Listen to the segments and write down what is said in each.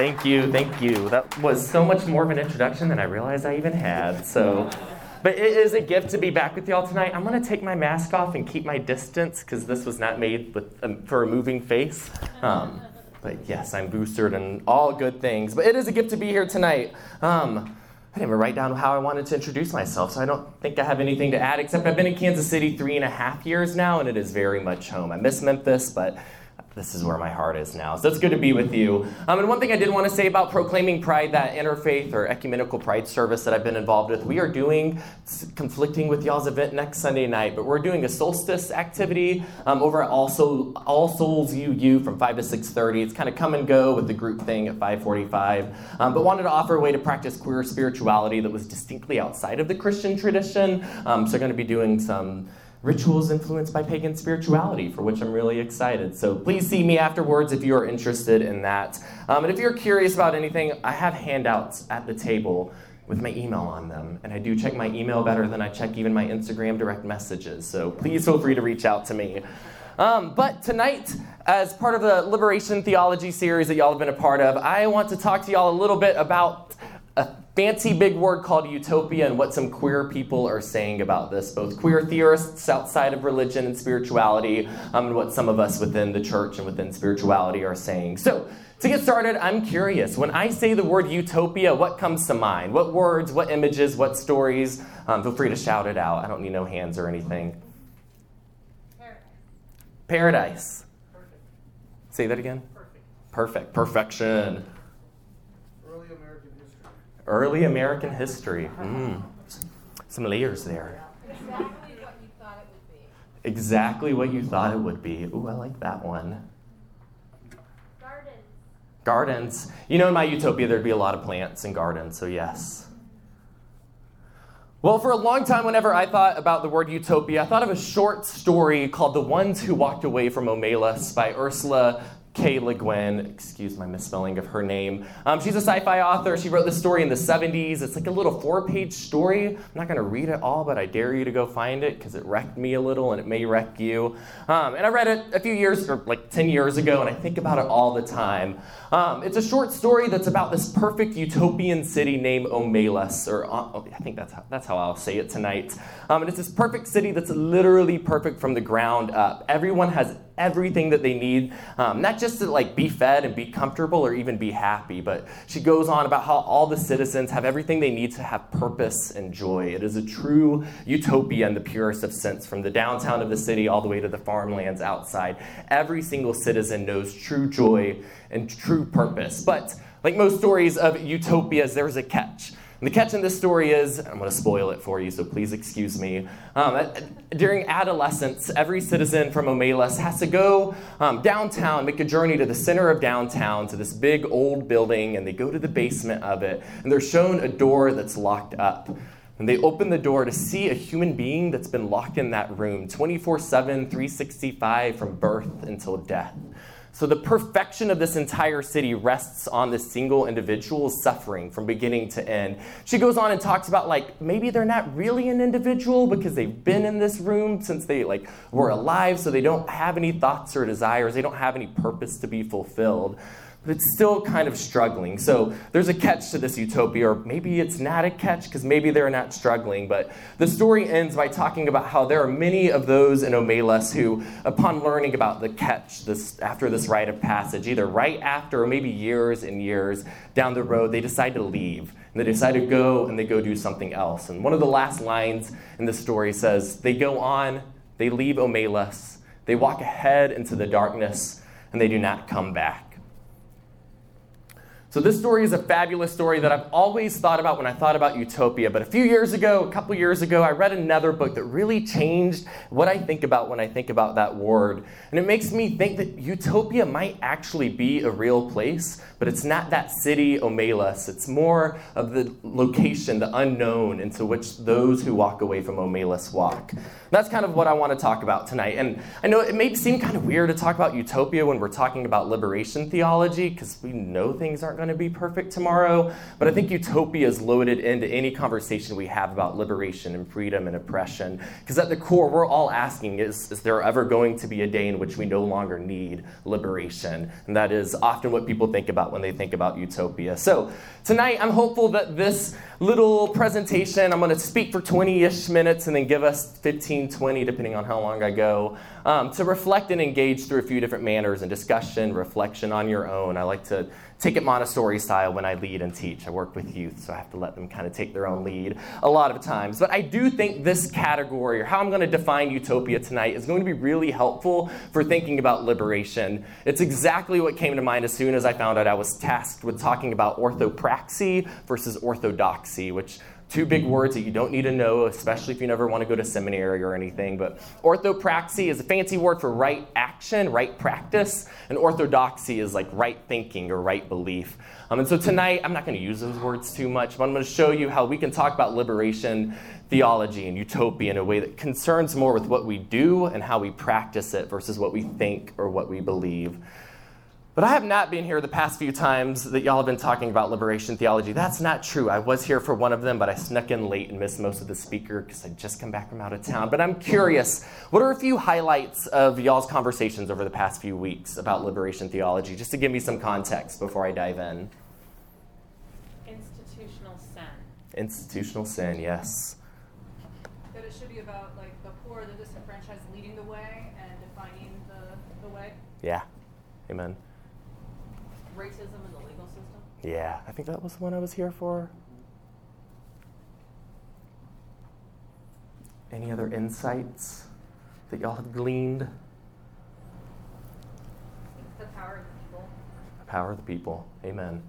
Thank you, thank you. That was so much more of an introduction than I realized I even had. So, but it is a gift to be back with y'all tonight. I'm to take my mask off and keep my distance because this was not made with, um, for a moving face. Um, but yes, I'm boosted and all good things. But it is a gift to be here tonight. Um, I didn't even write down how I wanted to introduce myself, so I don't think I have anything to add, except I've been in Kansas City three and a half years now, and it is very much home. I miss Memphis, but this is where my heart is now. So it's good to be with you. Um, and one thing I did want to say about proclaiming pride, that interfaith or ecumenical pride service that I've been involved with, we are doing conflicting with y'all's event next Sunday night, but we're doing a solstice activity um, over at also All Souls UU from 5 to 6:30. It's kind of come and go with the group thing at 5:45, um, but wanted to offer a way to practice queer spirituality that was distinctly outside of the Christian tradition. Um, so going to be doing some rituals influenced by pagan spirituality, for which I'm really excited. So please see me afterwards if you are interested in that. Um, and if you're curious about anything, I have handouts at the table with my email on them. And I do check my email better than I check even my Instagram direct messages. So please feel free to reach out to me. Um, but tonight, as part of the Liberation Theology series that y'all have been a part of, I want to talk to y'all a little bit about fancy big word called utopia and what some queer people are saying about this, both queer theorists outside of religion and spirituality, um, and what some of us within the church and within spirituality are saying. So, to get started, I'm curious. When I say the word utopia, what comes to mind? What words, what images, what stories? Um, feel free to shout it out. I don't need no hands or anything. Paradise. Paradise. Perfect. Say that again. Perfect. Perfect. Perfection. Early American history. Mm. Some layers there. Exactly what you thought it would be. Exactly what you thought it would be. Ooh, I like that one. Gardens. Gardens. You know, in my utopia, there'd be a lot of plants and gardens, so yes. Well, for a long time, whenever I thought about the word utopia, I thought of a short story called The Ones Who Walked Away from Omelas by Ursula K. Le Guin, excuse my misspelling of her name. Um, she's a sci fi author. She wrote this story in the 70s. It's like a little four page story. I'm not going to read it all, but I dare you to go find it because it wrecked me a little and it may wreck you. Um, and I read it a few years, or like 10 years ago, and I think about it all the time. Um, it's a short story that's about this perfect utopian city named Omelas, or uh, I think that's how, that's how I'll say it tonight. Um, and it's this perfect city that's literally perfect from the ground up. Everyone has everything that they need, um, not just to like be fed and be comfortable or even be happy, but she goes on about how all the citizens have everything they need to have purpose and joy. It is a true utopia in the purest of sense, from the downtown of the city all the way to the farmlands outside. Every single citizen knows true joy and true purpose. But like most stories of utopias, there's a catch. And the catch in this story is I'm going to spoil it for you, so please excuse me. Um, during adolescence, every citizen from Omelas has to go um, downtown, make a journey to the center of downtown to this big old building, and they go to the basement of it, and they're shown a door that's locked up. And they open the door to see a human being that's been locked in that room 24 7, 365 from birth until death. So the perfection of this entire city rests on this single individual's suffering from beginning to end. She goes on and talks about like maybe they're not really an individual because they've been in this room since they like were alive so they don't have any thoughts or desires, they don't have any purpose to be fulfilled but it's still kind of struggling. So there's a catch to this utopia, or maybe it's not a catch because maybe they're not struggling. But the story ends by talking about how there are many of those in Omelas who, upon learning about the catch this, after this rite of passage, either right after or maybe years and years down the road, they decide to leave. And they decide to go and they go do something else. And one of the last lines in the story says, They go on, they leave Omelas, they walk ahead into the darkness, and they do not come back. So, this story is a fabulous story that I've always thought about when I thought about utopia. But a few years ago, a couple years ago, I read another book that really changed what I think about when I think about that word. And it makes me think that utopia might actually be a real place, but it's not that city, Omelas. It's more of the location, the unknown, into which those who walk away from Omelas walk. That's kind of what I want to talk about tonight. And I know it may seem kind of weird to talk about utopia when we're talking about liberation theology, because we know things aren't going to be perfect tomorrow. But I think utopia is loaded into any conversation we have about liberation and freedom and oppression. Because at the core, we're all asking is, is there ever going to be a day in which we no longer need liberation? And that is often what people think about when they think about utopia. So tonight, I'm hopeful that this little presentation, I'm going to speak for 20 ish minutes and then give us 15, 20, depending on how long I go, um, to reflect and engage through a few different manners and discussion, reflection on your own. I like to take it Montessori style when I lead and teach. I work with youth, so I have to let them kind of take their own lead a lot of times. But I do think this category, or how I'm going to define utopia tonight, is going to be really helpful for thinking about liberation. It's exactly what came to mind as soon as I found out I was tasked with talking about orthopraxy versus orthodoxy, which Two big words that you don't need to know, especially if you never want to go to seminary or anything. But orthopraxy is a fancy word for right action, right practice, and orthodoxy is like right thinking or right belief. Um, and so tonight, I'm not going to use those words too much, but I'm going to show you how we can talk about liberation theology and utopia in a way that concerns more with what we do and how we practice it versus what we think or what we believe. But I have not been here the past few times that y'all have been talking about liberation theology. That's not true. I was here for one of them, but I snuck in late and missed most of the speaker because I'd just come back from out of town. But I'm curious, what are a few highlights of y'all's conversations over the past few weeks about liberation theology, just to give me some context before I dive in? Institutional sin. Institutional sin, yes. That it should be about like the poor, the disenfranchised leading the way and defining the, the way. Yeah. Amen. Racism in the legal system. Yeah, I think that was the one I was here for. Any other insights that y'all have gleaned? The power of the people. The power of the people. Amen.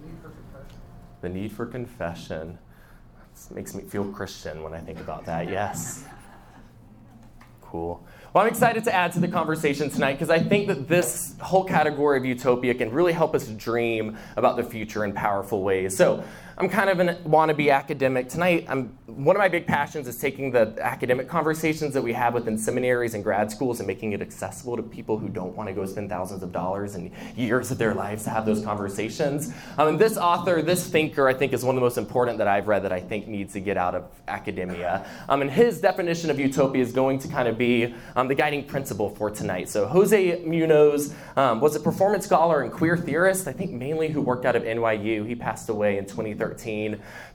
The need for confession. The need for confession. This makes me feel Christian when I think about that. Yes. Cool. Well, I'm excited to add to the conversation tonight because I think that this whole category of utopia can really help us dream about the future in powerful ways. So, I'm kind of a wannabe academic. Tonight, I'm, one of my big passions is taking the academic conversations that we have within seminaries and grad schools and making it accessible to people who don't want to go spend thousands of dollars and years of their lives to have those conversations. Um, and this author, this thinker, I think is one of the most important that I've read that I think needs to get out of academia. Um, and his definition of utopia is going to kind of be um, the guiding principle for tonight. So, Jose Munoz um, was a performance scholar and queer theorist, I think mainly who worked out of NYU. He passed away in 2013.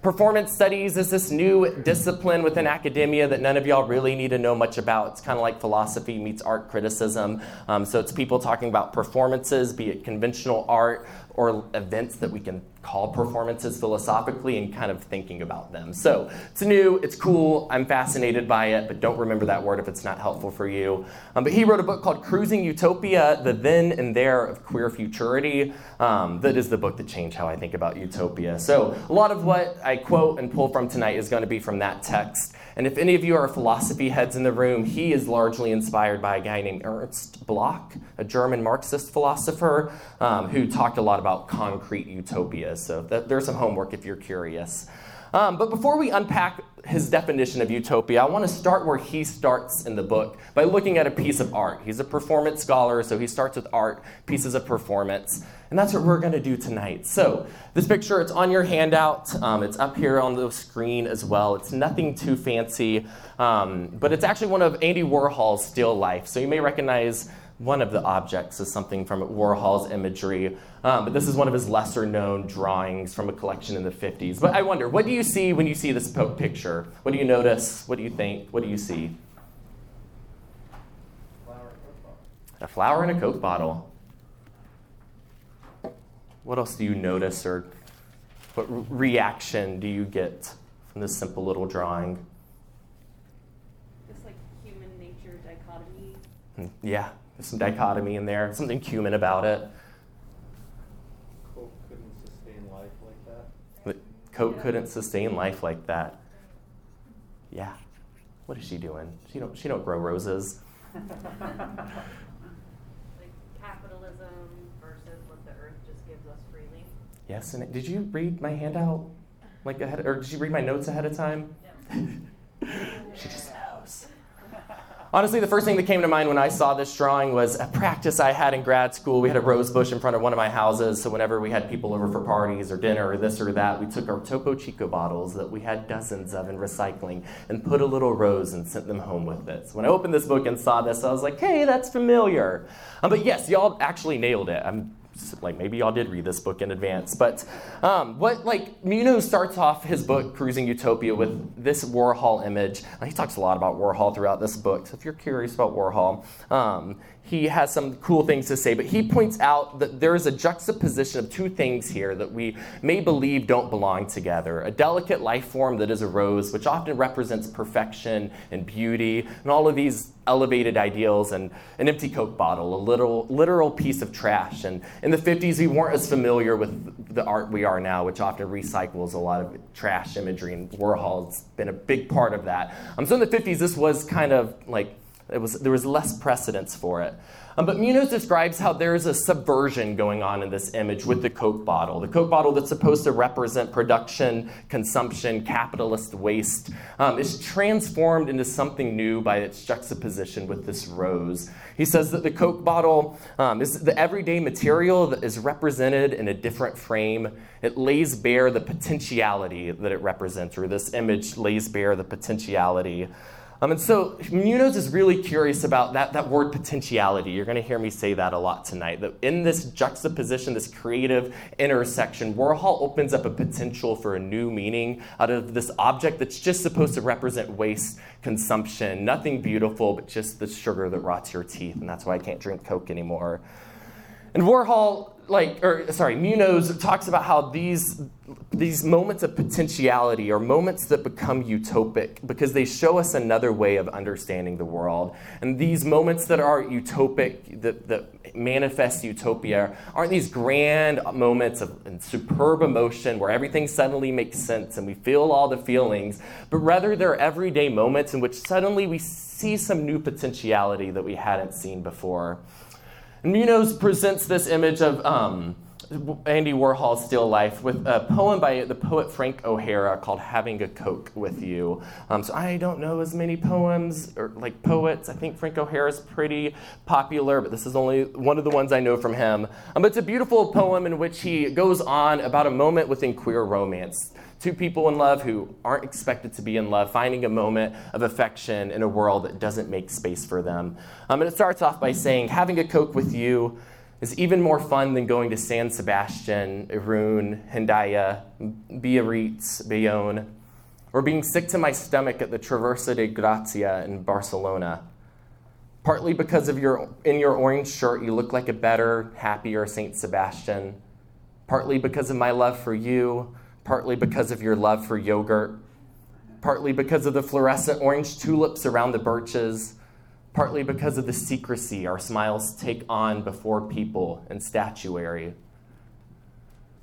Performance studies is this new discipline within academia that none of y'all really need to know much about. It's kind of like philosophy meets art criticism. Um, so it's people talking about performances, be it conventional art or events that we can call performances philosophically and kind of thinking about them. So it's new, it's cool, I'm fascinated by it, but don't remember that word if it's not helpful for you. Um, but he wrote a book called Cruising Utopia The Then and There of Queer Futurity. Um, that is the book that changed how I think about utopia. So a lot of what I quote and pull from tonight is going to be from that text. And if any of you are philosophy heads in the room, he is largely inspired by a guy named Ernst Bloch, a German Marxist philosopher um, who talked a lot about concrete utopias. So there's some homework if you're curious. Um, but before we unpack his definition of utopia, I want to start where he starts in the book by looking at a piece of art. He's a performance scholar, so he starts with art, pieces of performance. And that's what we're going to do tonight. So, this picture, it's on your handout. Um, it's up here on the screen as well. It's nothing too fancy, um, but it's actually one of Andy Warhol's still life. So, you may recognize one of the objects is something from Warhol's imagery. Um, but this is one of his lesser known drawings from a collection in the 50s. But I wonder, what do you see when you see this picture? What do you notice? What do you think? What do you see? Flower Coke bottle. A flower in a Coke bottle. What else do you notice or what re- reaction do you get from this simple little drawing? This like human nature dichotomy. Hmm, Yeah, there's some dichotomy in there, something human about it. Coke couldn't sustain life like that. But Coke couldn't sustain life like that. Yeah. What is she doing? She don't she don't grow roses. Like capitalism versus what the earth just gives us freely. Yes, and did you read my handout like ahead or did you read my notes ahead of time? she just knows. Honestly, the first thing that came to mind when I saw this drawing was a practice I had in grad school. We had a rose bush in front of one of my houses, so whenever we had people over for parties or dinner or this or that, we took our Topo Chico bottles that we had dozens of in recycling and put a little rose and sent them home with it. So when I opened this book and saw this, I was like, hey, that's familiar. Um, but yes, y'all actually nailed it. I'm like maybe y'all did read this book in advance but um, what like munoz starts off his book cruising utopia with this warhol image. He talks a lot about warhol throughout this book so if you're curious about warhol um, he has some cool things to say, but he points out that there is a juxtaposition of two things here that we may believe don't belong together. A delicate life form that is a rose, which often represents perfection and beauty, and all of these elevated ideals, and an empty Coke bottle, a little, literal piece of trash. And in the 50s, we weren't as familiar with the art we are now, which often recycles a lot of trash imagery, and Warhol's been a big part of that. Um, so in the 50s, this was kind of like it was, there was less precedence for it. Um, but Munoz describes how there's a subversion going on in this image with the Coke bottle. The Coke bottle that's supposed to represent production, consumption, capitalist waste um, is transformed into something new by its juxtaposition with this rose. He says that the Coke bottle um, is the everyday material that is represented in a different frame. It lays bare the potentiality that it represents, or this image lays bare the potentiality um, and so Munoz is really curious about that, that word potentiality. You're going to hear me say that a lot tonight. That in this juxtaposition, this creative intersection, Warhol opens up a potential for a new meaning out of this object that's just supposed to represent waste, consumption, nothing beautiful, but just the sugar that rots your teeth. And that's why I can't drink Coke anymore. And Warhol like or sorry munoz talks about how these these moments of potentiality are moments that become utopic because they show us another way of understanding the world. And these moments that are utopic that, that manifest utopia aren't these grand moments of superb emotion where everything suddenly makes sense and we feel all the feelings but rather they're everyday moments in which suddenly we see some new potentiality that we hadn't seen before Munoz presents this image of um, Andy Warhol's still life with a poem by the poet Frank O'Hara called "Having a Coke with You." Um, so I don't know as many poems or like poets. I think Frank O'Hara is pretty popular, but this is only one of the ones I know from him. Um, but it's a beautiful poem in which he goes on about a moment within queer romance two people in love who aren't expected to be in love, finding a moment of affection in a world that doesn't make space for them. Um, and it starts off by saying, Having a Coke with you is even more fun than going to San Sebastian, Irun, Hendaya, Biarritz, Bayonne, or being sick to my stomach at the Traversa de Gracia in Barcelona. Partly because of your in your orange shirt you look like a better, happier Saint Sebastian. Partly because of my love for you, partly because of your love for yogurt, partly because of the fluorescent orange tulips around the birches, partly because of the secrecy our smiles take on before people and statuary.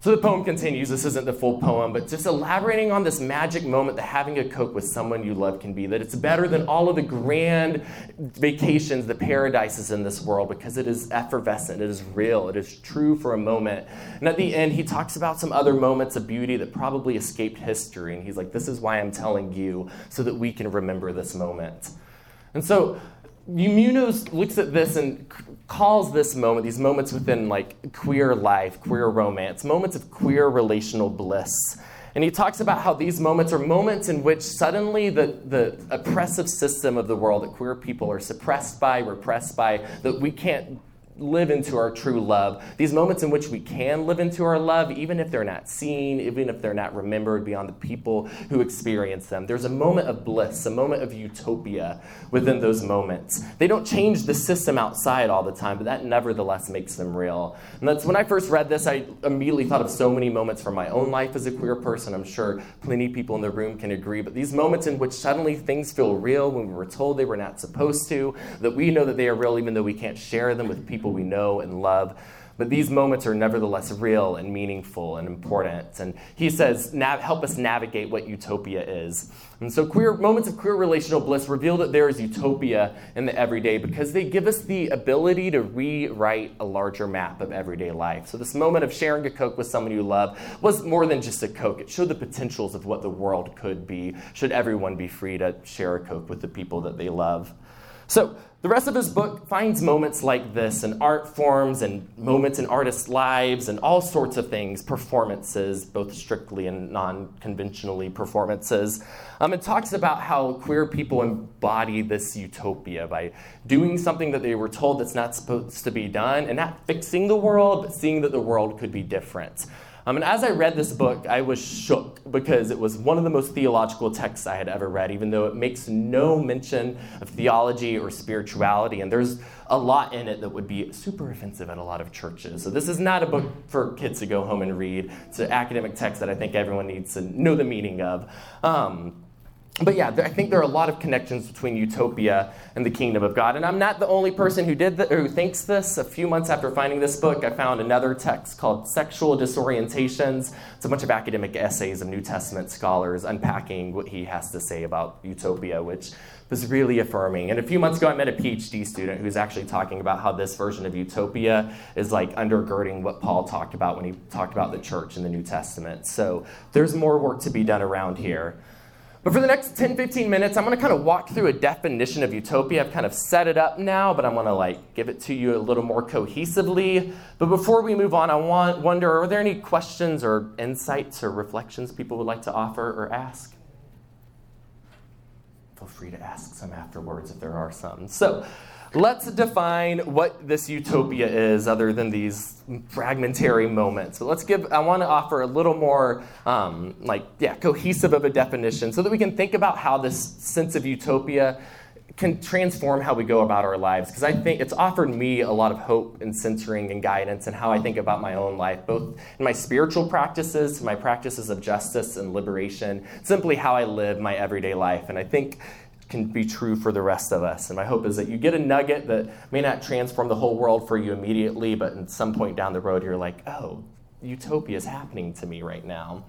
So the poem continues. This isn't the full poem, but just elaborating on this magic moment that having a Coke with someone you love can be. That it's better than all of the grand vacations, the paradises in this world, because it is effervescent, it is real, it is true for a moment. And at the end, he talks about some other moments of beauty that probably escaped history. And he's like, This is why I'm telling you, so that we can remember this moment. And so Munoz looks at this and calls this moment, these moments within like queer life, queer romance, moments of queer relational bliss. And he talks about how these moments are moments in which suddenly the, the oppressive system of the world that queer people are suppressed by, repressed by, that we can't live into our true love. These moments in which we can live into our love, even if they're not seen, even if they're not remembered beyond the people who experience them. There's a moment of bliss, a moment of utopia within those moments. They don't change the system outside all the time, but that nevertheless makes them real. And that's when I first read this, I immediately thought of so many moments from my own life as a queer person. I'm sure plenty of people in the room can agree, but these moments in which suddenly things feel real when we were told they were not supposed to, that we know that they are real even though we can't share them with people people we know and love. But these moments are nevertheless real and meaningful and important. And he says, help us navigate what utopia is. And so, queer moments of queer relational bliss reveal that there is utopia in the everyday because they give us the ability to rewrite a larger map of everyday life. So, this moment of sharing a Coke with someone you love was more than just a Coke. It showed the potentials of what the world could be should everyone be free to share a Coke with the people that they love. So, the rest of his book finds moments like this in art forms and moments in artists' lives and all sorts of things, performances, both strictly and non conventionally performances. Um, it talks about how queer people embody this utopia by doing something that they were told that's not supposed to be done and not fixing the world, but seeing that the world could be different. Um, and as I read this book, I was shook because it was one of the most theological texts I had ever read, even though it makes no mention of theology or spirituality. And there's a lot in it that would be super offensive at a lot of churches. So this is not a book for kids to go home and read. It's an academic text that I think everyone needs to know the meaning of. Um, but yeah, I think there are a lot of connections between utopia and the kingdom of God. And I'm not the only person who did who thinks this. A few months after finding this book, I found another text called Sexual Disorientations. It's a bunch of academic essays of New Testament scholars unpacking what he has to say about utopia, which was really affirming. And a few months ago, I met a PhD student who's actually talking about how this version of utopia is like undergirding what Paul talked about when he talked about the church in the New Testament. So there's more work to be done around here. But for the next 10, 15 minutes, I'm going to kind of walk through a definition of utopia. I've kind of set it up now, but I'm going to like give it to you a little more cohesively. But before we move on, I want wonder are there any questions or insights or reflections people would like to offer or ask? Feel free to ask some afterwards if there are some. So, let's define what this utopia is other than these fragmentary moments. So let's give i want to offer a little more um, like yeah cohesive of a definition so that we can think about how this sense of utopia can transform how we go about our lives. Because i think it's offered me a lot of hope and centering and guidance and how i think about my own life both in my spiritual practices my practices of justice and liberation simply how i live my everyday life. And i think can be true for the rest of us. And my hope is that you get a nugget that may not transform the whole world for you immediately, but at some point down the road, you're like, oh, utopia is happening to me right now.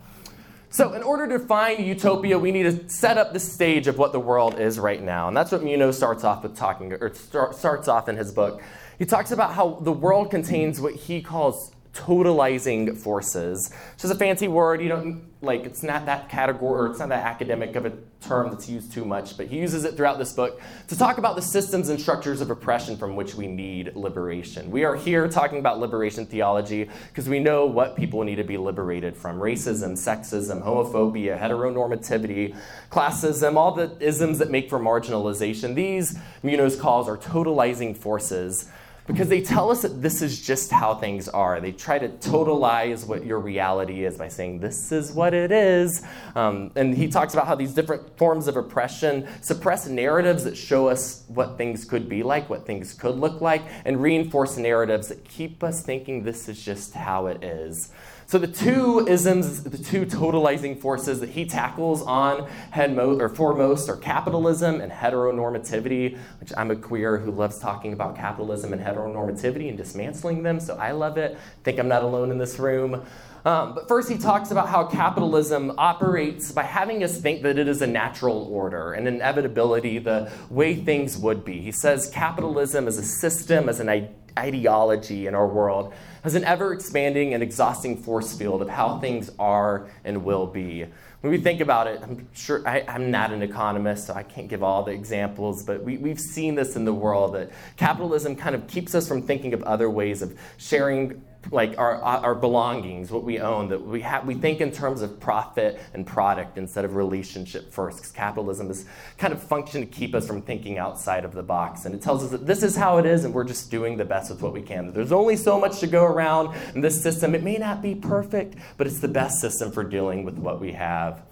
So, in order to find utopia, we need to set up the stage of what the world is right now. And that's what Munoz starts off with talking, or start, starts off in his book. He talks about how the world contains what he calls totalizing forces. It's just a fancy word. You don't like it's not that category or it's not that academic of a term that's used too much, but he uses it throughout this book to talk about the systems and structures of oppression from which we need liberation. We are here talking about liberation theology because we know what people need to be liberated from racism, sexism, homophobia, heteronormativity, classism, all the isms that make for marginalization. These Munoz calls are totalizing forces because they tell us that this is just how things are. They try to totalize what your reality is by saying, this is what it is. Um, and he talks about how these different forms of oppression suppress narratives that show us what things could be like, what things could look like, and reinforce narratives that keep us thinking this is just how it is. So the two isms, the two totalizing forces that he tackles on headmo- or foremost are capitalism and heteronormativity, which I'm a queer who loves talking about capitalism and heteronormativity and dismantling them, so I love it. I think I'm not alone in this room. Um, but first, he talks about how capitalism operates by having us think that it is a natural order, an inevitability, the way things would be. He says capitalism as a system, as an ideology in our world, has an ever expanding and exhausting force field of how things are and will be. When we think about it, I'm sure I, am not an economist, so I can't give all the examples, but we, we've seen this in the world that capitalism kind of keeps us from thinking of other ways of sharing like our, our belongings, what we own, that we have, we think in terms of profit and product instead of relationship first, because capitalism is kind of function to keep us from thinking outside of the box. And it tells us that this is how it is, and we're just doing the best with what we can. There's only so much to go around in this system. It may not be perfect, but it's the best system for dealing with what we have.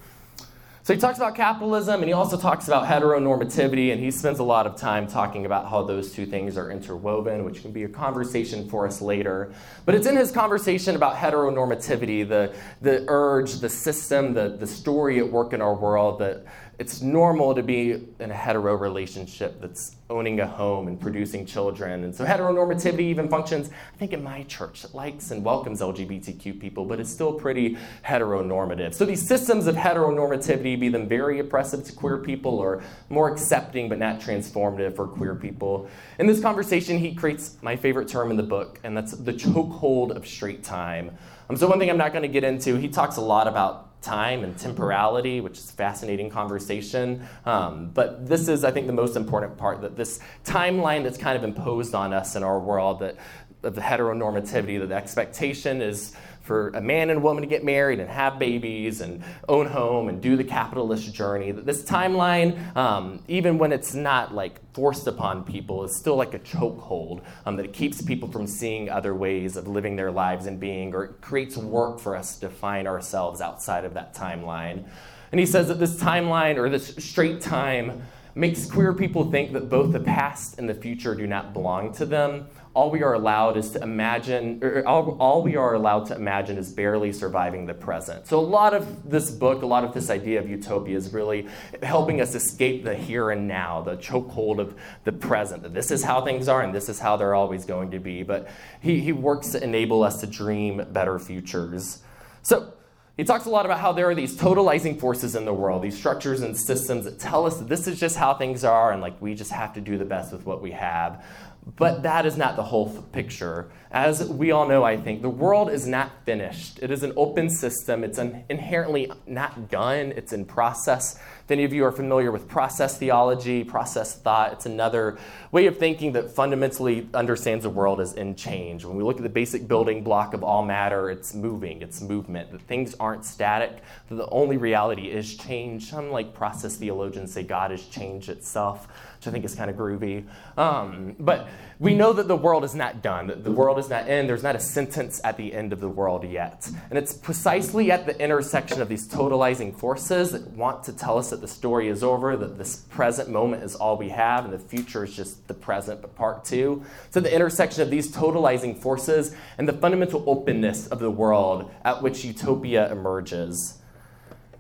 So he talks about capitalism and he also talks about heteronormativity, and he spends a lot of time talking about how those two things are interwoven, which can be a conversation for us later. But it's in his conversation about heteronormativity, the, the urge, the system, the, the story at work in our world that it's normal to be in a hetero relationship that's owning a home and producing children. And so heteronormativity even functions, I think, in my church that likes and welcomes LGBTQ people, but it's still pretty heteronormative. So these systems of heteronormativity, be them very oppressive to queer people or more accepting but not transformative for queer people. In this conversation, he creates my favorite term in the book, and that's the chokehold of straight time. Um, so one thing I'm not going to get into, he talks a lot about time and temporality, which is fascinating conversation. Um, but this is, I think, the most important part that this timeline that's kind of imposed on us in our world that of the heteronormativity, that the expectation is for a man and a woman to get married and have babies and own home and do the capitalist journey. This timeline, um, even when it's not like forced upon people, is still like a chokehold um, that keeps people from seeing other ways of living their lives and being, or it creates work for us to define ourselves outside of that timeline. And he says that this timeline or this straight time makes queer people think that both the past and the future do not belong to them all we are allowed is to imagine, or all, all we are allowed to imagine is barely surviving the present. So, a lot of this book, a lot of this idea of utopia is really helping us escape the here and now, the chokehold of the present, that this is how things are and this is how they're always going to be. But he, he works to enable us to dream better futures. So, he talks a lot about how there are these totalizing forces in the world, these structures and systems that tell us that this is just how things are and like we just have to do the best with what we have. But that is not the whole picture. As we all know, I think, the world is not finished. It is an open system. It's inherently not done, it's in process. If any of you are familiar with process theology, process thought, it's another way of thinking that fundamentally understands the world as in change. When we look at the basic building block of all matter, it's moving, it's movement, that things aren't static, that the only reality is change. Some like process theologians say God is change itself which I think is kind of groovy. Um, but we know that the world is not done, that the world is not in. There's not a sentence at the end of the world yet. And it's precisely at the intersection of these totalizing forces that want to tell us that the story is over, that this present moment is all we have, and the future is just the present, but part two. So, the intersection of these totalizing forces and the fundamental openness of the world at which utopia emerges.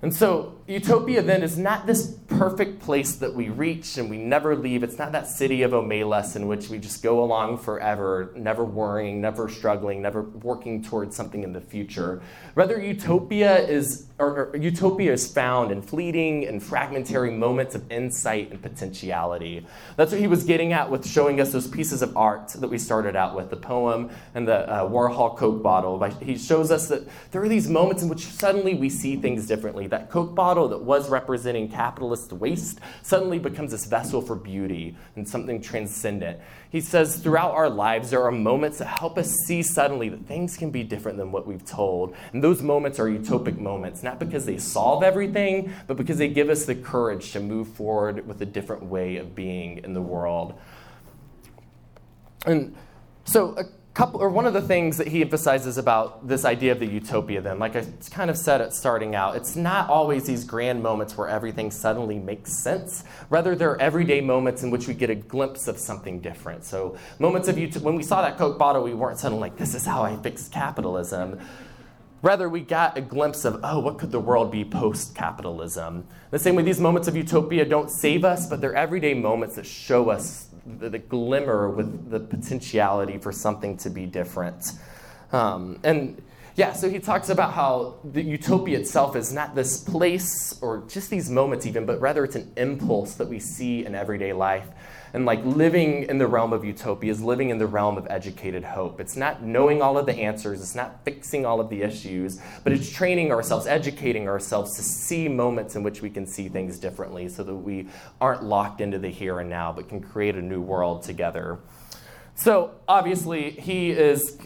And so, utopia then is not this perfect place that we reach and we never leave. It's not that city of Omelas in which we just go along forever, never worrying, never struggling, never working towards something in the future. Rather, utopia is, or, or utopia is found in fleeting and fragmentary moments of insight and potentiality. That's what he was getting at with showing us those pieces of art that we started out with, the poem and the uh, Warhol Coke bottle. He shows us that there are these moments in which suddenly we see things differently. That Coke bottle that was representing capitalist waste suddenly becomes this vessel for beauty and something transcendent. He says, throughout our lives, there are moments that help us see suddenly that things can be different than what we've told. And those moments are utopic moments, not because they solve everything, but because they give us the courage to move forward with a different way of being in the world. And so, a couple, or one of the things that he emphasizes about this idea of the utopia, then, like I kind of said at starting out, it's not always these grand moments where everything suddenly makes sense. Rather, there are everyday moments in which we get a glimpse of something different. So, moments of utopia, when we saw that Coke bottle, we weren't suddenly like, this is how I fix capitalism. Rather, we got a glimpse of, oh, what could the world be post capitalism? The same way, these moments of utopia don't save us, but they're everyday moments that show us the, the glimmer with the potentiality for something to be different. Um, and yeah, so he talks about how the utopia itself is not this place or just these moments, even, but rather it's an impulse that we see in everyday life and like living in the realm of utopia is living in the realm of educated hope. It's not knowing all of the answers, it's not fixing all of the issues, but it's training ourselves, educating ourselves to see moments in which we can see things differently so that we aren't locked into the here and now, but can create a new world together. So, obviously, he is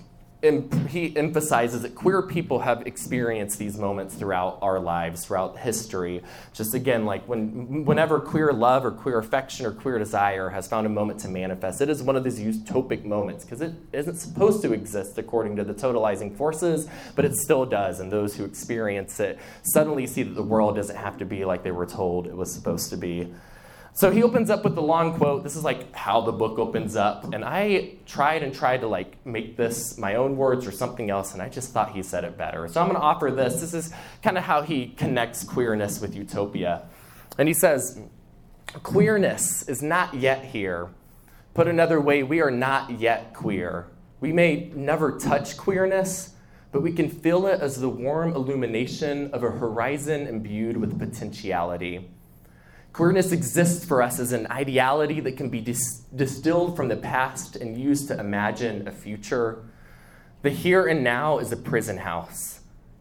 he emphasizes that queer people have experienced these moments throughout our lives, throughout history. Just again, like when, whenever queer love or queer affection or queer desire has found a moment to manifest, it is one of these utopic moments because it isn't supposed to exist according to the totalizing forces, but it still does. And those who experience it suddenly see that the world doesn't have to be like they were told it was supposed to be. So he opens up with the long quote. This is like how the book opens up. And I tried and tried to like make this my own words or something else, and I just thought he said it better. So I'm going to offer this. This is kind of how he connects queerness with utopia. And he says, Queerness is not yet here. Put another way, we are not yet queer. We may never touch queerness, but we can feel it as the warm illumination of a horizon imbued with potentiality. Queerness exists for us as an ideality that can be dis- distilled from the past and used to imagine a future. The here and now is a prison house.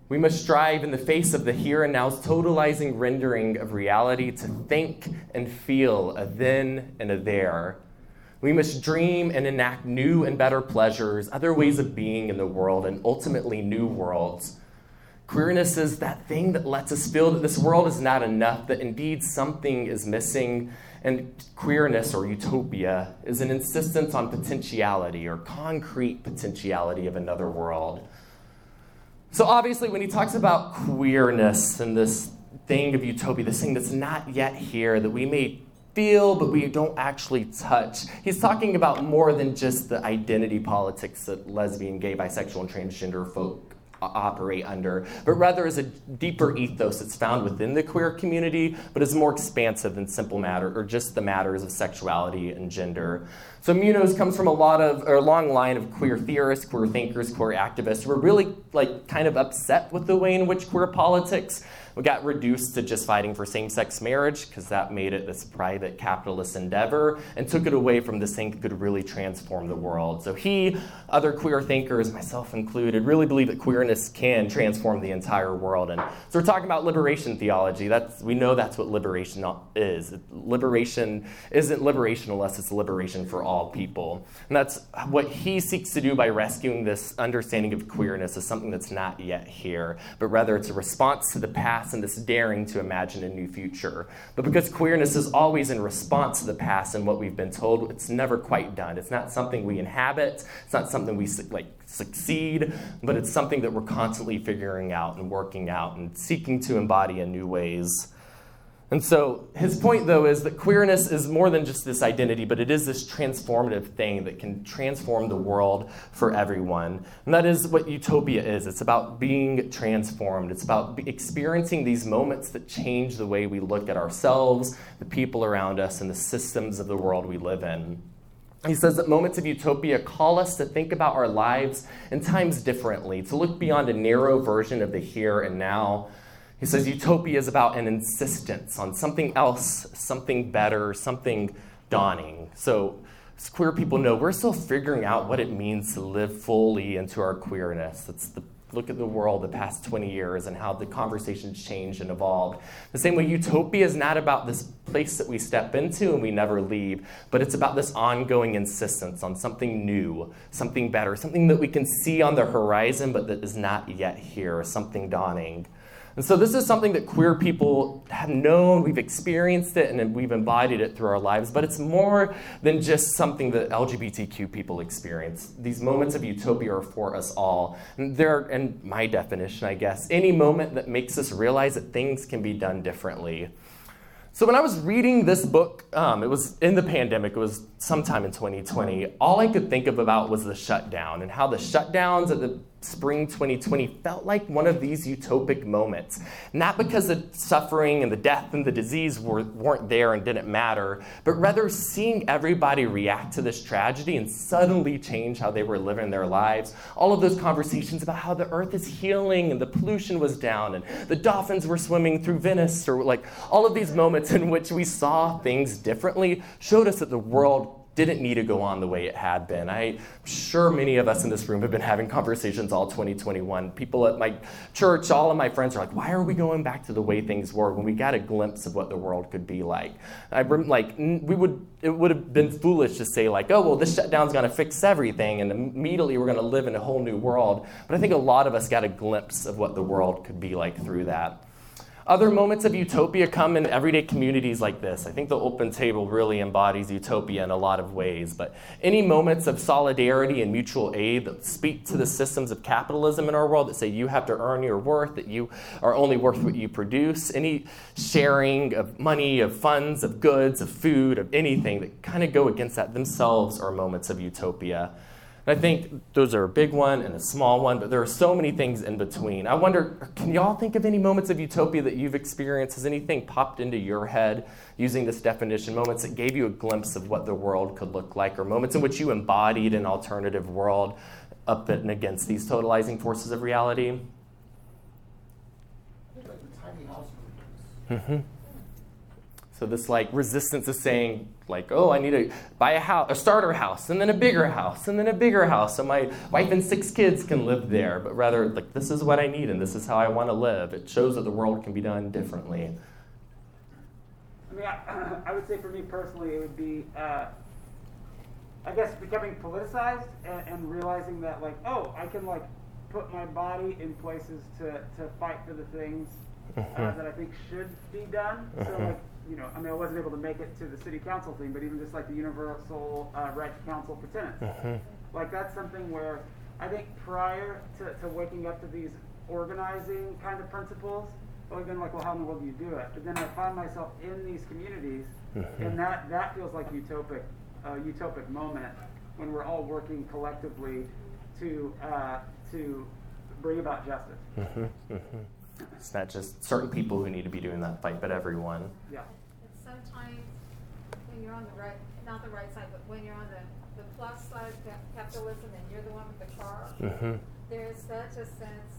We must strive in the face of the here and now's totalizing rendering of reality to think and feel a then and a there. We must dream and enact new and better pleasures, other ways of being in the world, and ultimately new worlds. Queerness is that thing that lets us feel that this world is not enough, that indeed something is missing. And queerness or utopia is an insistence on potentiality or concrete potentiality of another world. So, obviously, when he talks about queerness and this thing of utopia, this thing that's not yet here, that we may feel but we don't actually touch, he's talking about more than just the identity politics that lesbian, gay, bisexual, and transgender folk operate under, but rather as a deeper ethos that's found within the queer community, but is more expansive than simple matter or just the matters of sexuality and gender. So Munoz comes from a lot of or a long line of queer theorists, queer thinkers, queer activists who are really like kind of upset with the way in which queer politics we got reduced to just fighting for same sex marriage because that made it this private capitalist endeavor and took it away from this thing that could really transform the world. So he, other queer thinkers, myself included, really believe that queerness can transform the entire world. And so we're talking about liberation theology. That's, we know that's what liberation is. Liberation isn't liberation unless it's liberation for all people. And that's what he seeks to do by rescuing this understanding of queerness as something that's not yet here, but rather it's a response to the past past and this daring to imagine a new future. But because queerness is always in response to the past and what we've been told, it's never quite done. It's not something we inhabit, it's not something we like succeed, but it's something that we're constantly figuring out and working out and seeking to embody in new ways. And so his point, though, is that queerness is more than just this identity, but it is this transformative thing that can transform the world for everyone. And that is what utopia is it's about being transformed, it's about experiencing these moments that change the way we look at ourselves, the people around us, and the systems of the world we live in. He says that moments of utopia call us to think about our lives and times differently, to look beyond a narrow version of the here and now he says utopia is about an insistence on something else, something better, something dawning. So, queer people know, we're still figuring out what it means to live fully into our queerness. It's the look at the world the past 20 years and how the conversations changed and evolved. The same way, utopia is not about this place that we step into and we never leave, but it's about this ongoing insistence on something new, something better, something that we can see on the horizon but that is not yet here, something dawning. And so this is something that queer people have known, we've experienced it, and we've embodied it through our lives, but it's more than just something that LGBTQ people experience. These moments of utopia are for us all. And they're, and my definition, I guess, any moment that makes us realize that things can be done differently. So when I was reading this book, um, it was in the pandemic, it was sometime in 2020, all I could think of about was the shutdown and how the shutdowns at the spring 2020 felt like one of these utopic moments. Not because the suffering and the death and the disease were, weren't there and didn't matter, but rather seeing everybody react to this tragedy and suddenly change how they were living their lives. All of those conversations about how the earth is healing and the pollution was down and the dolphins were swimming through Venice, or like all of these moments in which we saw things differently showed us that the world didn't need to go on the way it had been. I'm sure many of us in this room have been having conversations all 2021. People at my church, all of my friends are like, why are we going back to the way things were when we got a glimpse of what the world could be like? I like we would it would have been foolish to say like, oh well, this shutdown's going to fix everything, and immediately we're going to live in a whole new world. But I think a lot of us got a glimpse of what the world could be like through that. Other moments of utopia come in everyday communities like this. I think the open table really embodies utopia in a lot of ways. But any moments of solidarity and mutual aid that speak to the systems of capitalism in our world that say you have to earn your worth, that you are only worth what you produce, any sharing of money, of funds, of goods, of food, of anything that kind of go against that themselves are moments of utopia. And I think those are a big one and a small one, but there are so many things in between. I wonder, can y'all think of any moments of utopia that you've experienced? Has anything popped into your head using this definition? Moments that gave you a glimpse of what the world could look like, or moments in which you embodied an alternative world up and against these totalizing forces of reality? Mm-hmm. So this like resistance is saying like, oh, I need to buy a house, a starter house, and then a bigger house, and then a bigger house, so my wife and six kids can live there. But rather, like, this is what I need, and this is how I want to live. It shows that the world can be done differently. I mean, I, I would say for me personally, it would be, uh, I guess, becoming politicized and, and realizing that, like, oh, I can like put my body in places to, to fight for the things uh, Mhm. that I think should be done. So, Mhm. like, you know, I mean, I wasn't able to make it to the city council thing, but even just like the universal uh, right to counsel for tenants. Mhm. Like that's something where I think prior to, to waking up to these organizing kind of principles, I've been like, well, how in the world do you do it? But then I find myself in these communities, Mhm. and that, that feels like utopic, a utopic moment when we're all working collectively to uh, to bring about justice. It's not just certain people who need to be doing that fight, but everyone. Yeah. And sometimes when you're on the right, not the right side, but when you're on the, the plus side of capitalism and you're the one with the car, Mhm. there's such a sense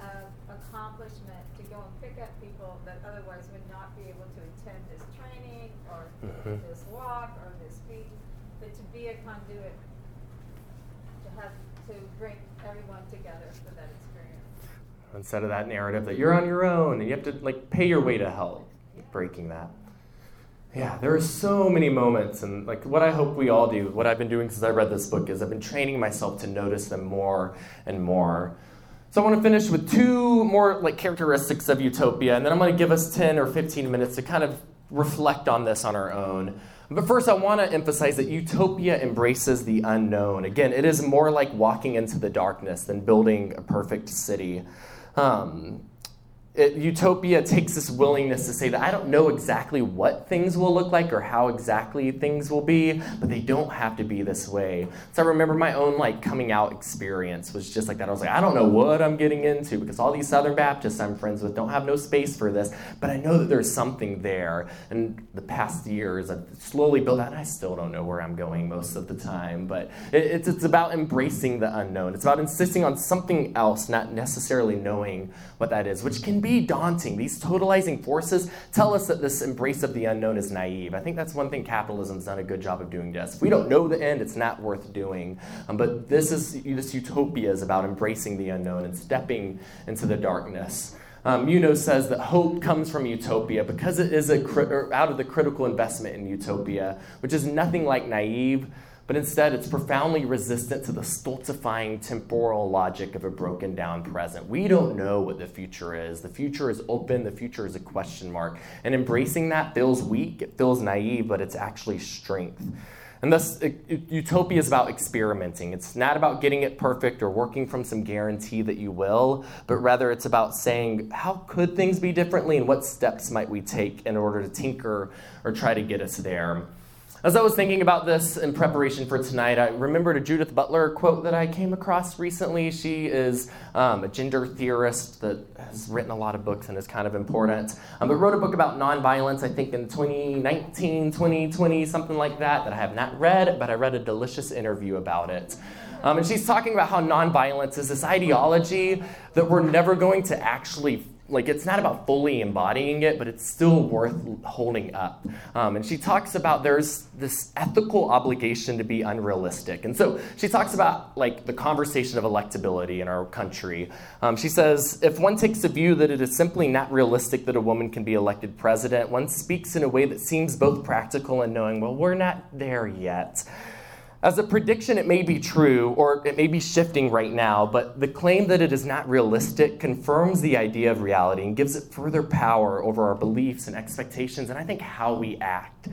of accomplishment to go and pick up people that otherwise would not be able to attend this training or Mhm. this walk or this speech, but to be a conduit, to have, to bring everyone together for that experience. Instead of that narrative that you're on your own and you have to like pay your way to hell, breaking that. Yeah, there are so many moments, and like what I hope we all do, what I've been doing since I read this book is I've been training myself to notice them more and more. So I want to finish with two more like characteristics of utopia, and then I'm going to give us 10 or 15 minutes to kind of reflect on this on our own. But first, I want to emphasize that utopia embraces the unknown. Again, it is more like walking into the darkness than building a perfect city. Um, it, utopia takes this willingness to say that I don't know exactly what things will look like or how exactly things will be, but they don't have to be this way. So I remember my own like coming out experience was just like that. I was like, I don't know what I'm getting into because all these Southern Baptists I'm friends with don't have no space for this, but I know that there's something there. And the past years I've slowly built out. I still don't know where I'm going most of the time, but it, it's it's about embracing the unknown. It's about insisting on something else, not necessarily knowing what that is, which can be daunting. These totalizing forces tell us that this embrace of the unknown is naive. I think that's one thing capitalism's done a good job of doing. Just if we don't know the end, it's not worth doing. Um, but this is this utopia is about embracing the unknown and stepping into the darkness. Um, Munoz says that hope comes from utopia because it is a cri- out of the critical investment in utopia, which is nothing like naive, but instead it's profoundly resistant to the stultifying temporal logic of a broken down present. We don't know what the future is. The future is open, the future is a question mark. And embracing that feels weak, it feels naive, but it's actually strength. And thus, utopia is about experimenting. It's not about getting it perfect or working from some guarantee that you will, but rather it's about saying, how could things be differently and what steps might we take in order to tinker or try to get us there? As I was thinking about this in preparation for tonight, I remembered a Judith Butler quote that I came across recently. She is um, a gender theorist that has written a lot of books and is kind of important, um, but wrote a book about nonviolence, I think in 2019, 2020, something like that, that I have not read, but I read a delicious interview about it. Um, and she's talking about how nonviolence is this ideology that we're never going to actually like it's not about fully embodying it, but it's still worth holding up. Um, and she talks about there's this ethical obligation to be unrealistic, and so she talks about like the conversation of electability in our country. Um, she says if one takes a view that it is simply not realistic that a woman can be elected president, one speaks in a way that seems both practical and knowing. Well, we're not there yet. As a prediction, it may be true, or it may be shifting right now, but the claim that it is not realistic confirms the idea of reality and gives it further power over our beliefs and expectations, and I think how we act.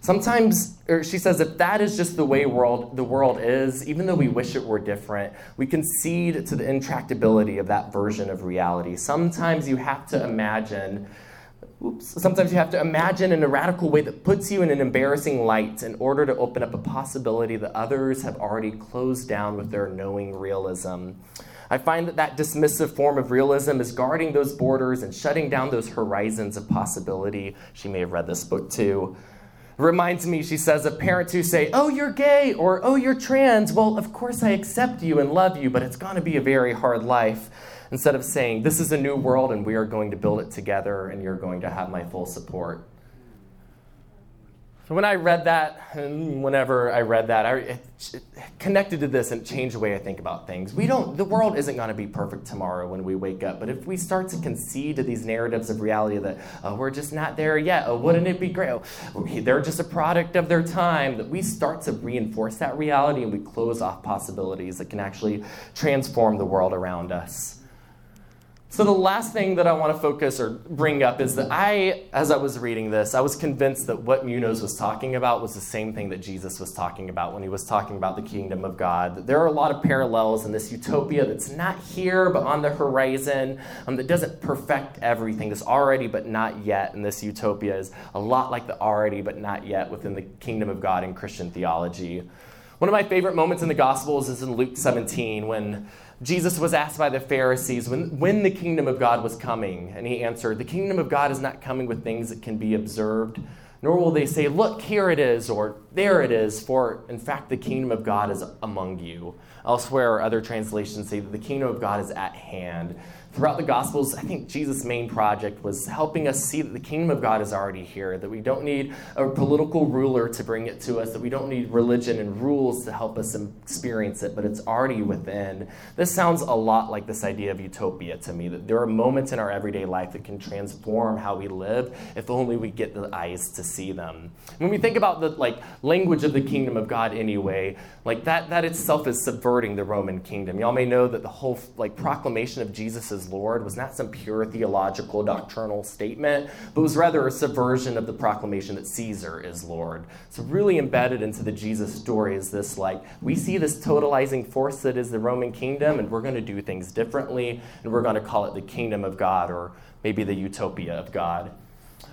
Sometimes, or she says, if that is just the way world, the world is, even though we wish it were different, we concede to the intractability of that version of reality. Sometimes you have to imagine Oops. Sometimes you have to imagine in a radical way that puts you in an embarrassing light in order to open up a possibility that others have already closed down with their knowing realism. I find that that dismissive form of realism is guarding those borders and shutting down those horizons of possibility. She may have read this book too. Reminds me, she says, of parents who say, Oh, you're gay, or Oh, you're trans. Well, of course I accept you and love you, but it's going to be a very hard life instead of saying, This is a new world and we are going to build it together and you're going to have my full support. So when I read that, and whenever I read that, I, it, it connected to this and changed the way I think about things. We don't. The world isn't going to be perfect tomorrow when we wake up. But if we start to concede to these narratives of reality that oh, we're just not there yet, oh, wouldn't it be great? Oh, they're just a product of their time. That we start to reinforce that reality and we close off possibilities that can actually transform the world around us. So, the last thing that I want to focus or bring up is that I, as I was reading this, I was convinced that what Munoz was talking about was the same thing that Jesus was talking about when he was talking about the kingdom of God. That there are a lot of parallels in this utopia that's not here but on the horizon, um, that doesn't perfect everything. This already but not yet in this utopia is a lot like the already but not yet within the kingdom of God in Christian theology. One of my favorite moments in the Gospels is in Luke 17 when Jesus was asked by the Pharisees when, when the kingdom of God was coming, and he answered, The kingdom of God is not coming with things that can be observed, nor will they say, Look, here it is, or there it is, for in fact the kingdom of God is among you. Elsewhere, other translations say that the kingdom of God is at hand. Throughout the Gospels, I think Jesus' main project was helping us see that the kingdom of God is already here, that we don't need a political ruler to bring it to us, that we don't need religion and rules to help us experience it, but it's already within. This sounds a lot like this idea of utopia to me, that there are moments in our everyday life that can transform how we live if only we get the eyes to see them. When we think about the like language of the kingdom of God anyway, like that that itself is subverting the Roman kingdom. Y'all may know that the whole like proclamation of Jesus' Lord was not some pure theological doctrinal statement, but was rather a subversion of the proclamation that Caesar is Lord. So, really embedded into the Jesus story is this like, we see this totalizing force that is the Roman kingdom, and we're going to do things differently, and we're going to call it the kingdom of God or maybe the utopia of God.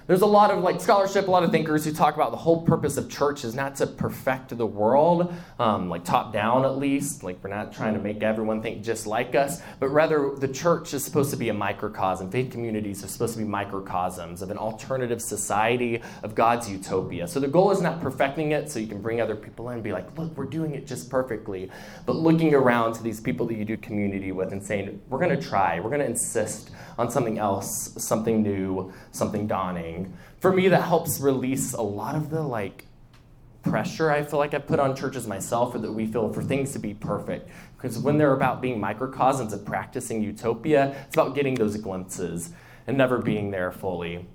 There's a lot of like scholarship, a lot of thinkers who talk about the whole purpose of church is not to perfect the world, um, like top down at least. Like we're not trying to make everyone think just like us, but rather the church is supposed to be a microcosm. Faith communities are supposed to be microcosms of an alternative society of God's utopia. So the goal is not perfecting it so you can bring other people in and be like, look, we're doing it just perfectly, but looking around to these people that you do community with and saying, we're going to try, we're going to insist on something else, something new, something dawning for me, that helps release a lot of the like pressure I feel like I put on churches myself or that we feel for things to be perfect. Because when they're about being microcosms of practicing utopia, it's about getting those glimpses and never being there fully.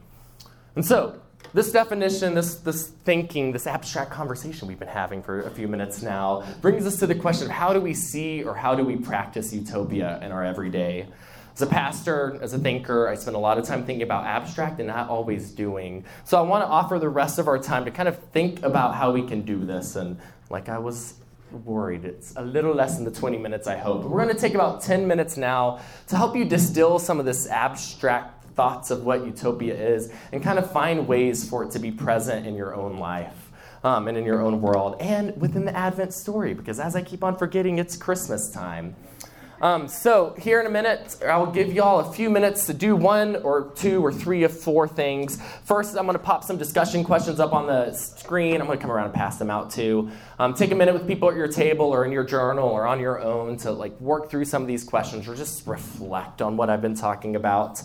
And so, this definition, this, this thinking, this abstract conversation we've been having for a few minutes now brings us to the question of how do we see or how do we practice utopia in our everyday? As a pastor, as a thinker, I spend a lot of time thinking about abstract and not always doing. So I want to offer the rest of our time to kind of think about how we can do this. And like I was worried, it's a little less than the 20 minutes I hope. We're going to take about 10 minutes now to help you distill some of this abstract thoughts of what utopia is and kind of find ways for it to be present in your own life. Um, and in your own world, and within the Advent story, because as I keep on forgetting, it's Christmas time. Um, so, here in a minute, I'll give y'all a few minutes to do one or two or three or four things. First, I'm going to pop some discussion questions up on the screen. I'm going to come around and pass them out too. Um, take a minute with people at your table or in your journal or on your own to like work through some of these questions or just reflect on what I've been talking about.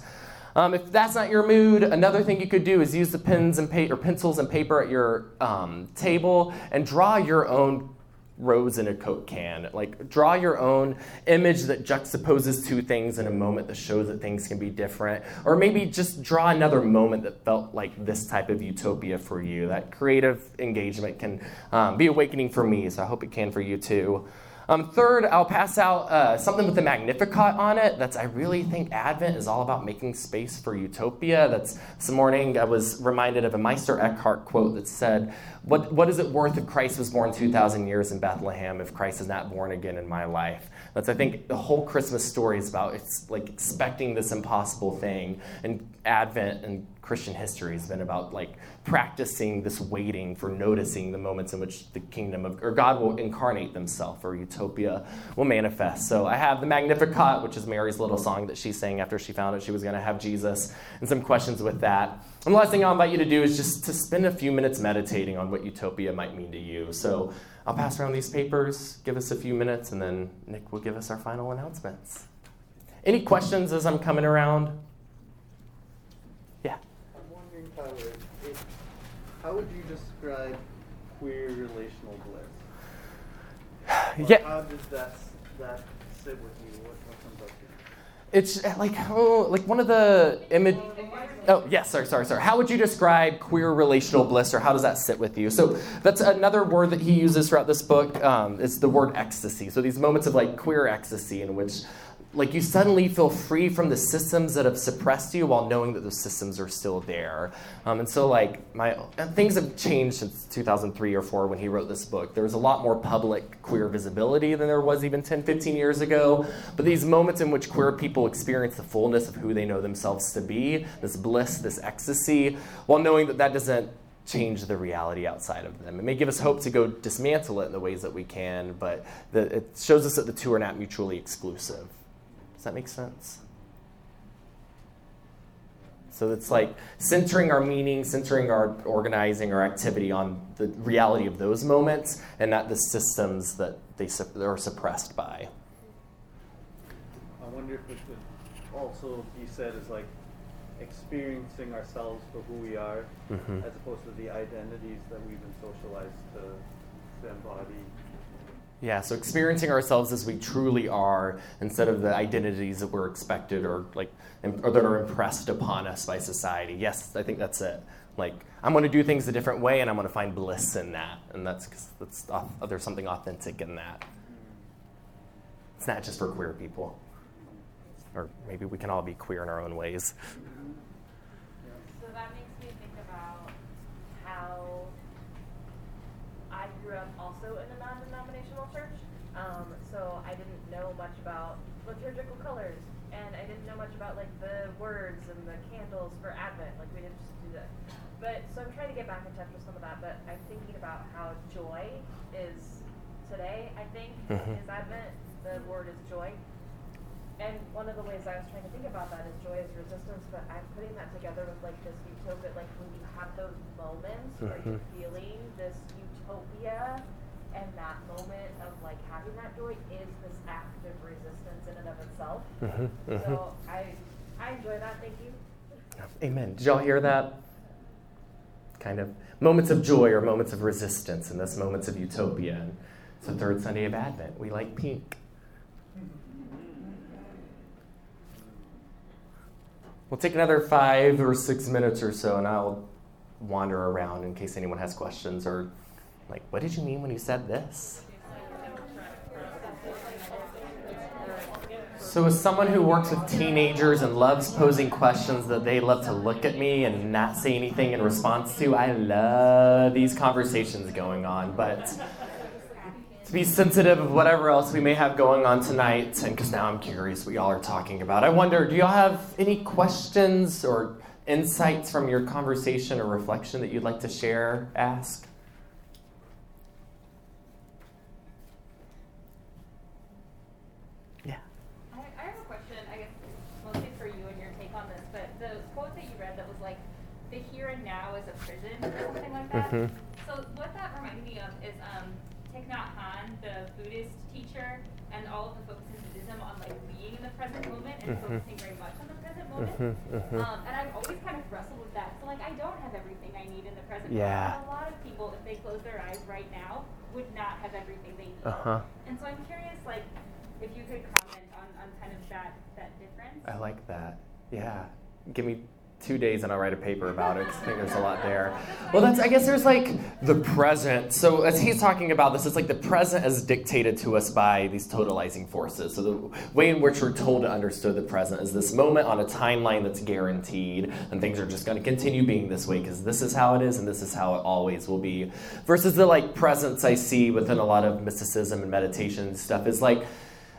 Um, if that's not your mood, another thing you could do is use the pens and pa- or pencils and paper at your um, table and draw your own rose in a Coke can. Like, draw your own image that juxtaposes two things in a moment that shows that things can be different. Or maybe just draw another moment that felt like this type of utopia for you. That creative engagement can um, be awakening for me, so I hope it can for you too. Um, third, I'll pass out uh, something with the Magnificat on it. That's I really think Advent is all about making space for utopia. That's this morning I was reminded of a Meister Eckhart quote that said, "What what is it worth if Christ was born 2,000 years in Bethlehem if Christ is not born again in my life?" That's I think the whole Christmas story is about it's like expecting this impossible thing, and Advent and Christian history has been about like practicing this waiting for noticing the moments in which the kingdom of or God will incarnate themselves or utopia will manifest. So I have the Magnificat, which is Mary's little song that she sang after she found out she was going to have Jesus, and some questions with that. And the last thing I'll invite you to do is just to spend a few minutes meditating on what utopia might mean to you. So I'll pass around these papers, give us a few minutes, and then Nick will give us our final announcements. Any questions as I'm coming around? Tyler, if, How would you describe queer relational bliss? Or Yeah. How does that that sit with you? What, what comes up you? It's uh, like oh, like one of the image. Oh yes, sorry, sorry, sorry. How would you describe queer relational bliss, or how does that sit with you? So that's another word that he uses throughout this book. Um, it's the word ecstasy. So these moments of like queer ecstasy in which like you suddenly feel free from the systems that have suppressed you while knowing that those systems are still there um, and so like my things have changed since 2003 or 4 when he wrote this book there was a lot more public queer visibility than there was even 10 15 years ago but these moments in which queer people experience the fullness of who they know themselves to be this bliss this ecstasy while knowing that that doesn't change the reality outside of them. It may give us hope to go dismantle it in the ways that we can, but the, it shows us that the two are not mutually exclusive. Does that make sense? So it's like centering our meaning, centering our organizing, our activity on the reality of those moments and not the systems that they sup- are suppressed by. I wonder if it could also be said as like experiencing ourselves for who we are, Mhm. as opposed to the identities that we've been socialized to, to embody. Yeah, so experiencing ourselves as we truly are instead of the identities that we're expected or like or that are impressed upon us by society. Yes, I think that's it. Like I'm going to do things a different way, and I'm going to find bliss in that, and that's 'cause that's there's something authentic in that. It's not just for queer people, or maybe we can all be queer in our own ways. So that makes me think about how I grew up also in a. Um, so I didn't know much about liturgical colors, and I didn't know much about like the words and the candles for Advent. Like we didn't just do that. But so I'm trying to get back in touch with some of that. But I'm thinking about how joy is today. I think Mhm. is Advent. The word is joy. And one of the ways I was trying to think about that is joy is resistance, but I'm putting that together with like this utopia, like when you have those moments where you're feeling this utopia, and that moment of like having that joy is this act of resistance in and of itself. Mhm, mhm. So I I enjoy that. Thank you. Amen. Did y'all hear that? Kind of moments of joy or moments of resistance, and this moments of utopia. And it's the third Sunday of Advent. We like pink. We'll take another five or six minutes or so, and I'll wander around in case anyone has questions or, like, what did you mean when you said this? So, as someone who works with teenagers and loves posing questions that they love to look at me and not say anything in response to, I love these conversations going on. But to be sensitive of whatever else we may have going on tonight, and because now I'm curious what y'all are talking about, I wonder do y'all have any questions or insights from your conversation or reflection that you'd like to share, ask? Yeah. I, I have a question, I guess mostly for you and your take on this, but the quote that you read that was like, the here and now is a prison, or something like that. Mhm. So what that reminded me of is um, Thich Nhat Hanh, the Buddhist teacher, and all of the focus in Buddhism on like being in the present moment and Mhm. focusing very much on the present moment. Mhm, mhm. Um, and I've always kind of wrestled with that. So like I don't have everything I need in the present Yeah. moment. A lot of people, if they close their eyes right now, would not have everything they need. Uh huh. And so I'm curious, like, if you could comment on, on kind of that, that difference. I like that. Yeah. Give me two days and I'll write a paper about it 'cause I think there's a lot there. Well, that's, I guess there's like the present. So, as he's talking about this, it's like the present is dictated to us by these totalizing forces. So, the way in which we're told to understand the present is this moment on a timeline that's guaranteed, and things are just going to continue being this way because this is how it is and this is how it always will be. Versus the like presence I see within a lot of mysticism and meditation stuff is like,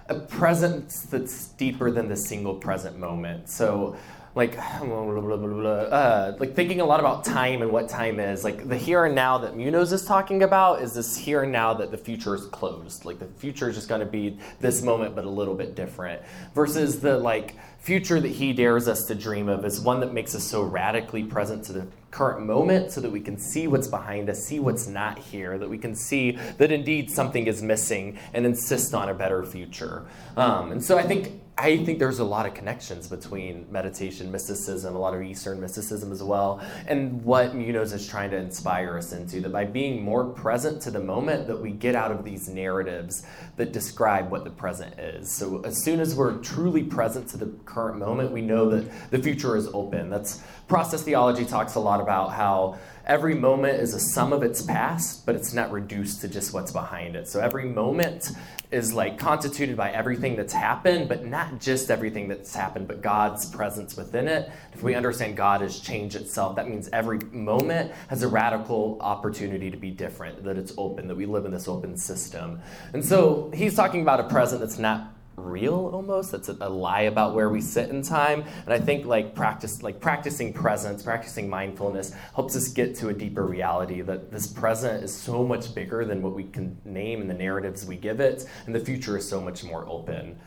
a presence that's deeper than the single present moment. So, like, uh, like thinking a lot about time and what time is. Like the here and now that Munoz is talking about is this here and now that the future is closed. Like the future is just going to be this moment, but a little bit different. Versus the like future that he dares us to dream of is one that makes us so radically present to the current moment so that we can see what's behind us, see what's not here, that we can see that indeed something is missing and insist on a better future. Um, and so I think I think there's a lot of connections between meditation, mysticism, a lot of Eastern mysticism as well, and what Munoz is trying to inspire us into. That by being more present to the moment, that we get out of these narratives that describe what the present is. So as soon as we're truly present to the current moment, we know that the future is open. That's process theology talks a lot about how every moment is a sum of its past, but it's not reduced to just what's behind it. So every moment is like constituted by everything that's happened, but not just everything that's happened, but God's presence within it. If we understand God has changed itself, that means every moment has a radical opportunity to be different, that it's open, that we live in this open system. And so he's talking about a present that's not real almost. That's a, a, lie about where we sit in time. And i think like practice like practicing presence practicing mindfulness helps us get to a deeper reality that this present is so much bigger than what we can name in the narratives we give it. And the future is so much more open.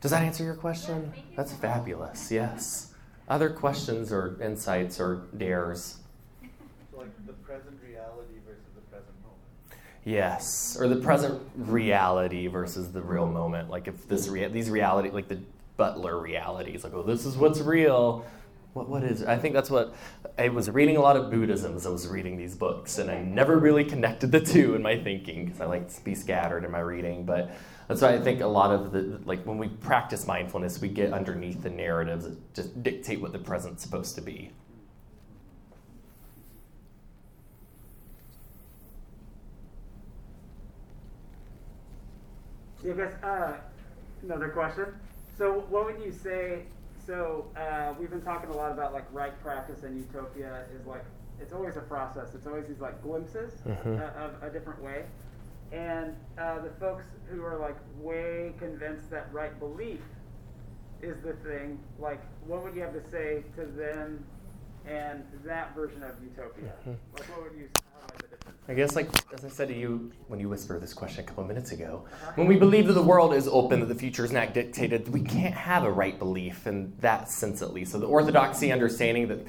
Does that answer your question? That's fabulous. Yes. Other questions or insights or dares? So like the present reality versus the present moment. Yes, or the present reality versus the real moment. Like if this rea- these reality, like the Butler realities, like oh, this is what's real. What what is? I think that's what I was reading a lot of Buddhism as I was reading these books, and I never really connected the two in my thinking because I like to be scattered in my reading. But that's why I think a lot of the like when we practice mindfulness, we get underneath the narratives that just dictate what the present's supposed to be. I guess uh, another question. So, what would you say? So, uh, we've been talking a lot about like right practice and utopia is like it's always a process. It's always these like glimpses Mhm. uh, of a different way. And uh, the folks who are like way convinced that right belief is the thing, like, what would you have to say to them and that version of utopia? Mhm. Like, what would you difference? I guess, like as I said to you when you whispered this question a couple of minutes ago, uh-huh. when we believe that the world is open, that the future is not dictated, we can't have a right belief in that sense, at least. So the orthodoxy understanding that.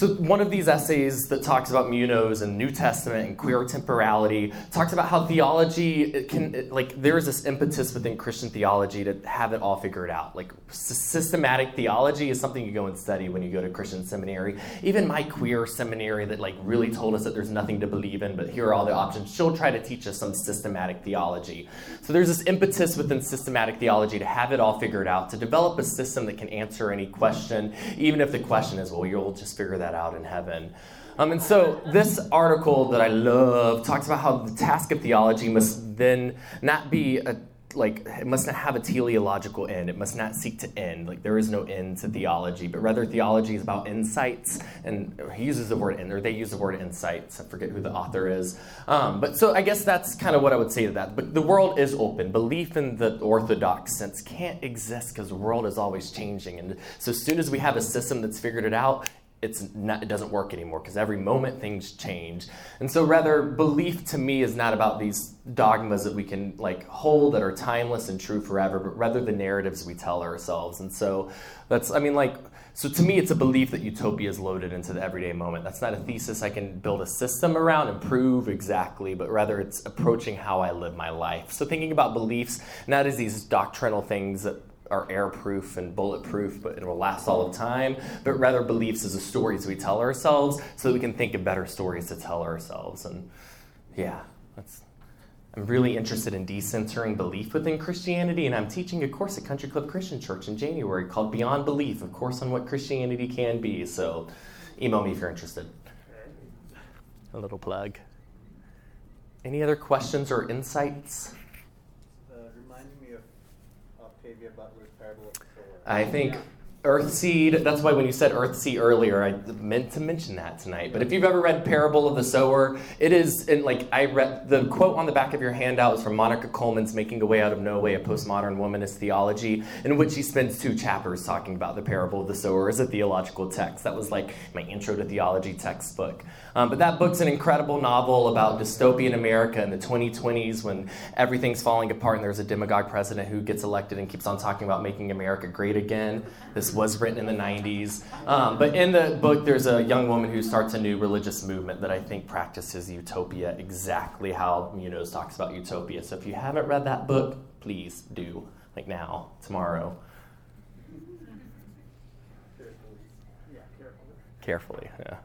So one of these essays that talks about Munoz and New Testament and queer temporality talks about how theology can like there is this impetus within Christian theology to have it all figured out. Like systematic theology is something you go and study when you go to Christian seminary. Even my queer seminary that like really told us that there's nothing to believe in, but here are all the options. She'll try to teach us some systematic theology. So there's this impetus within systematic theology to have it all figured out, to develop a system that can answer any question, even if the question is, well, you'll just figure that out in heaven. Um, and so this article that I love talks about how the task of theology must then not be a like it must not have a teleological end. It must not seek to end. Like there is no end to theology, but rather theology is about insights. And he uses the word end, or they use the word insights. I forget who the author is. Um, but so I guess that's kind of what I would say to that. But the world is open. Belief in the orthodox sense can't exist because the world is always changing. And so as soon as we have a system that's figured it out, it's not, it doesn't work anymore because every moment things change. And so rather belief to me is not about these dogmas that we can like hold that are timeless and true forever, but rather the narratives we tell ourselves. And so that's I mean like so to me it's a belief that utopia is loaded into the everyday moment. That's not a thesis I can build a system around and prove exactly, but rather it's approaching how I live my life. So thinking about beliefs not as these doctrinal things that are airproof and bulletproof, but it will last all of time, but rather beliefs as the stories we tell ourselves so that we can think of better stories to tell ourselves. And yeah, that's. I'm really interested in decentering belief within Christianity, and I'm teaching a course at Country Club Christian Church in January called Beyond Belief, a course on what Christianity can be. So email me if you're interested. A little plug. Any other questions or insights? Uh, reminding me of Octavia Butler's parable of the sower. I think Earthseed, that's why when you said Earthseed earlier, I meant to mention that tonight. But if you've ever read Parable of the Sower, it is, and like I read, the quote on the back of your handout is from Monica Coleman's Making a Way Out of No Way, a Postmodern Womanist Theology, in which she spends two chapters talking about the Parable of the Sower as a theological text. That was like my intro to theology textbook. Um, but that book's an incredible novel about dystopian America in the 2020s when everything's falling apart and there's a demagogue president who gets elected and keeps on talking about making America great again. This was written in the 90s. Um, but in the book, there's a young woman who starts a new religious movement that I think practices utopia exactly how Munoz talks about utopia. So if you haven't read that book, please do, like now, tomorrow. Carefully, yeah.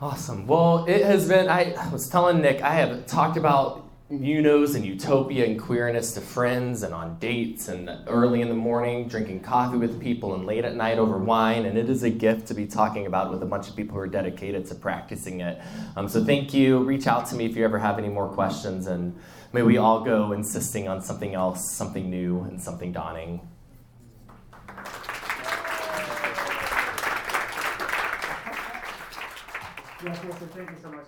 Awesome. Well, it has been, I was telling Nick, I have talked about Munoz and utopia and queerness to friends and on dates and early in the morning, drinking coffee with people and late at night over wine. And it is a gift to be talking about with a bunch of people who are dedicated to practicing it. Um, so thank you. Reach out to me if you ever have any more questions. And may we all go insisting on something else, something new, and something dawning. Yes, thank you so much.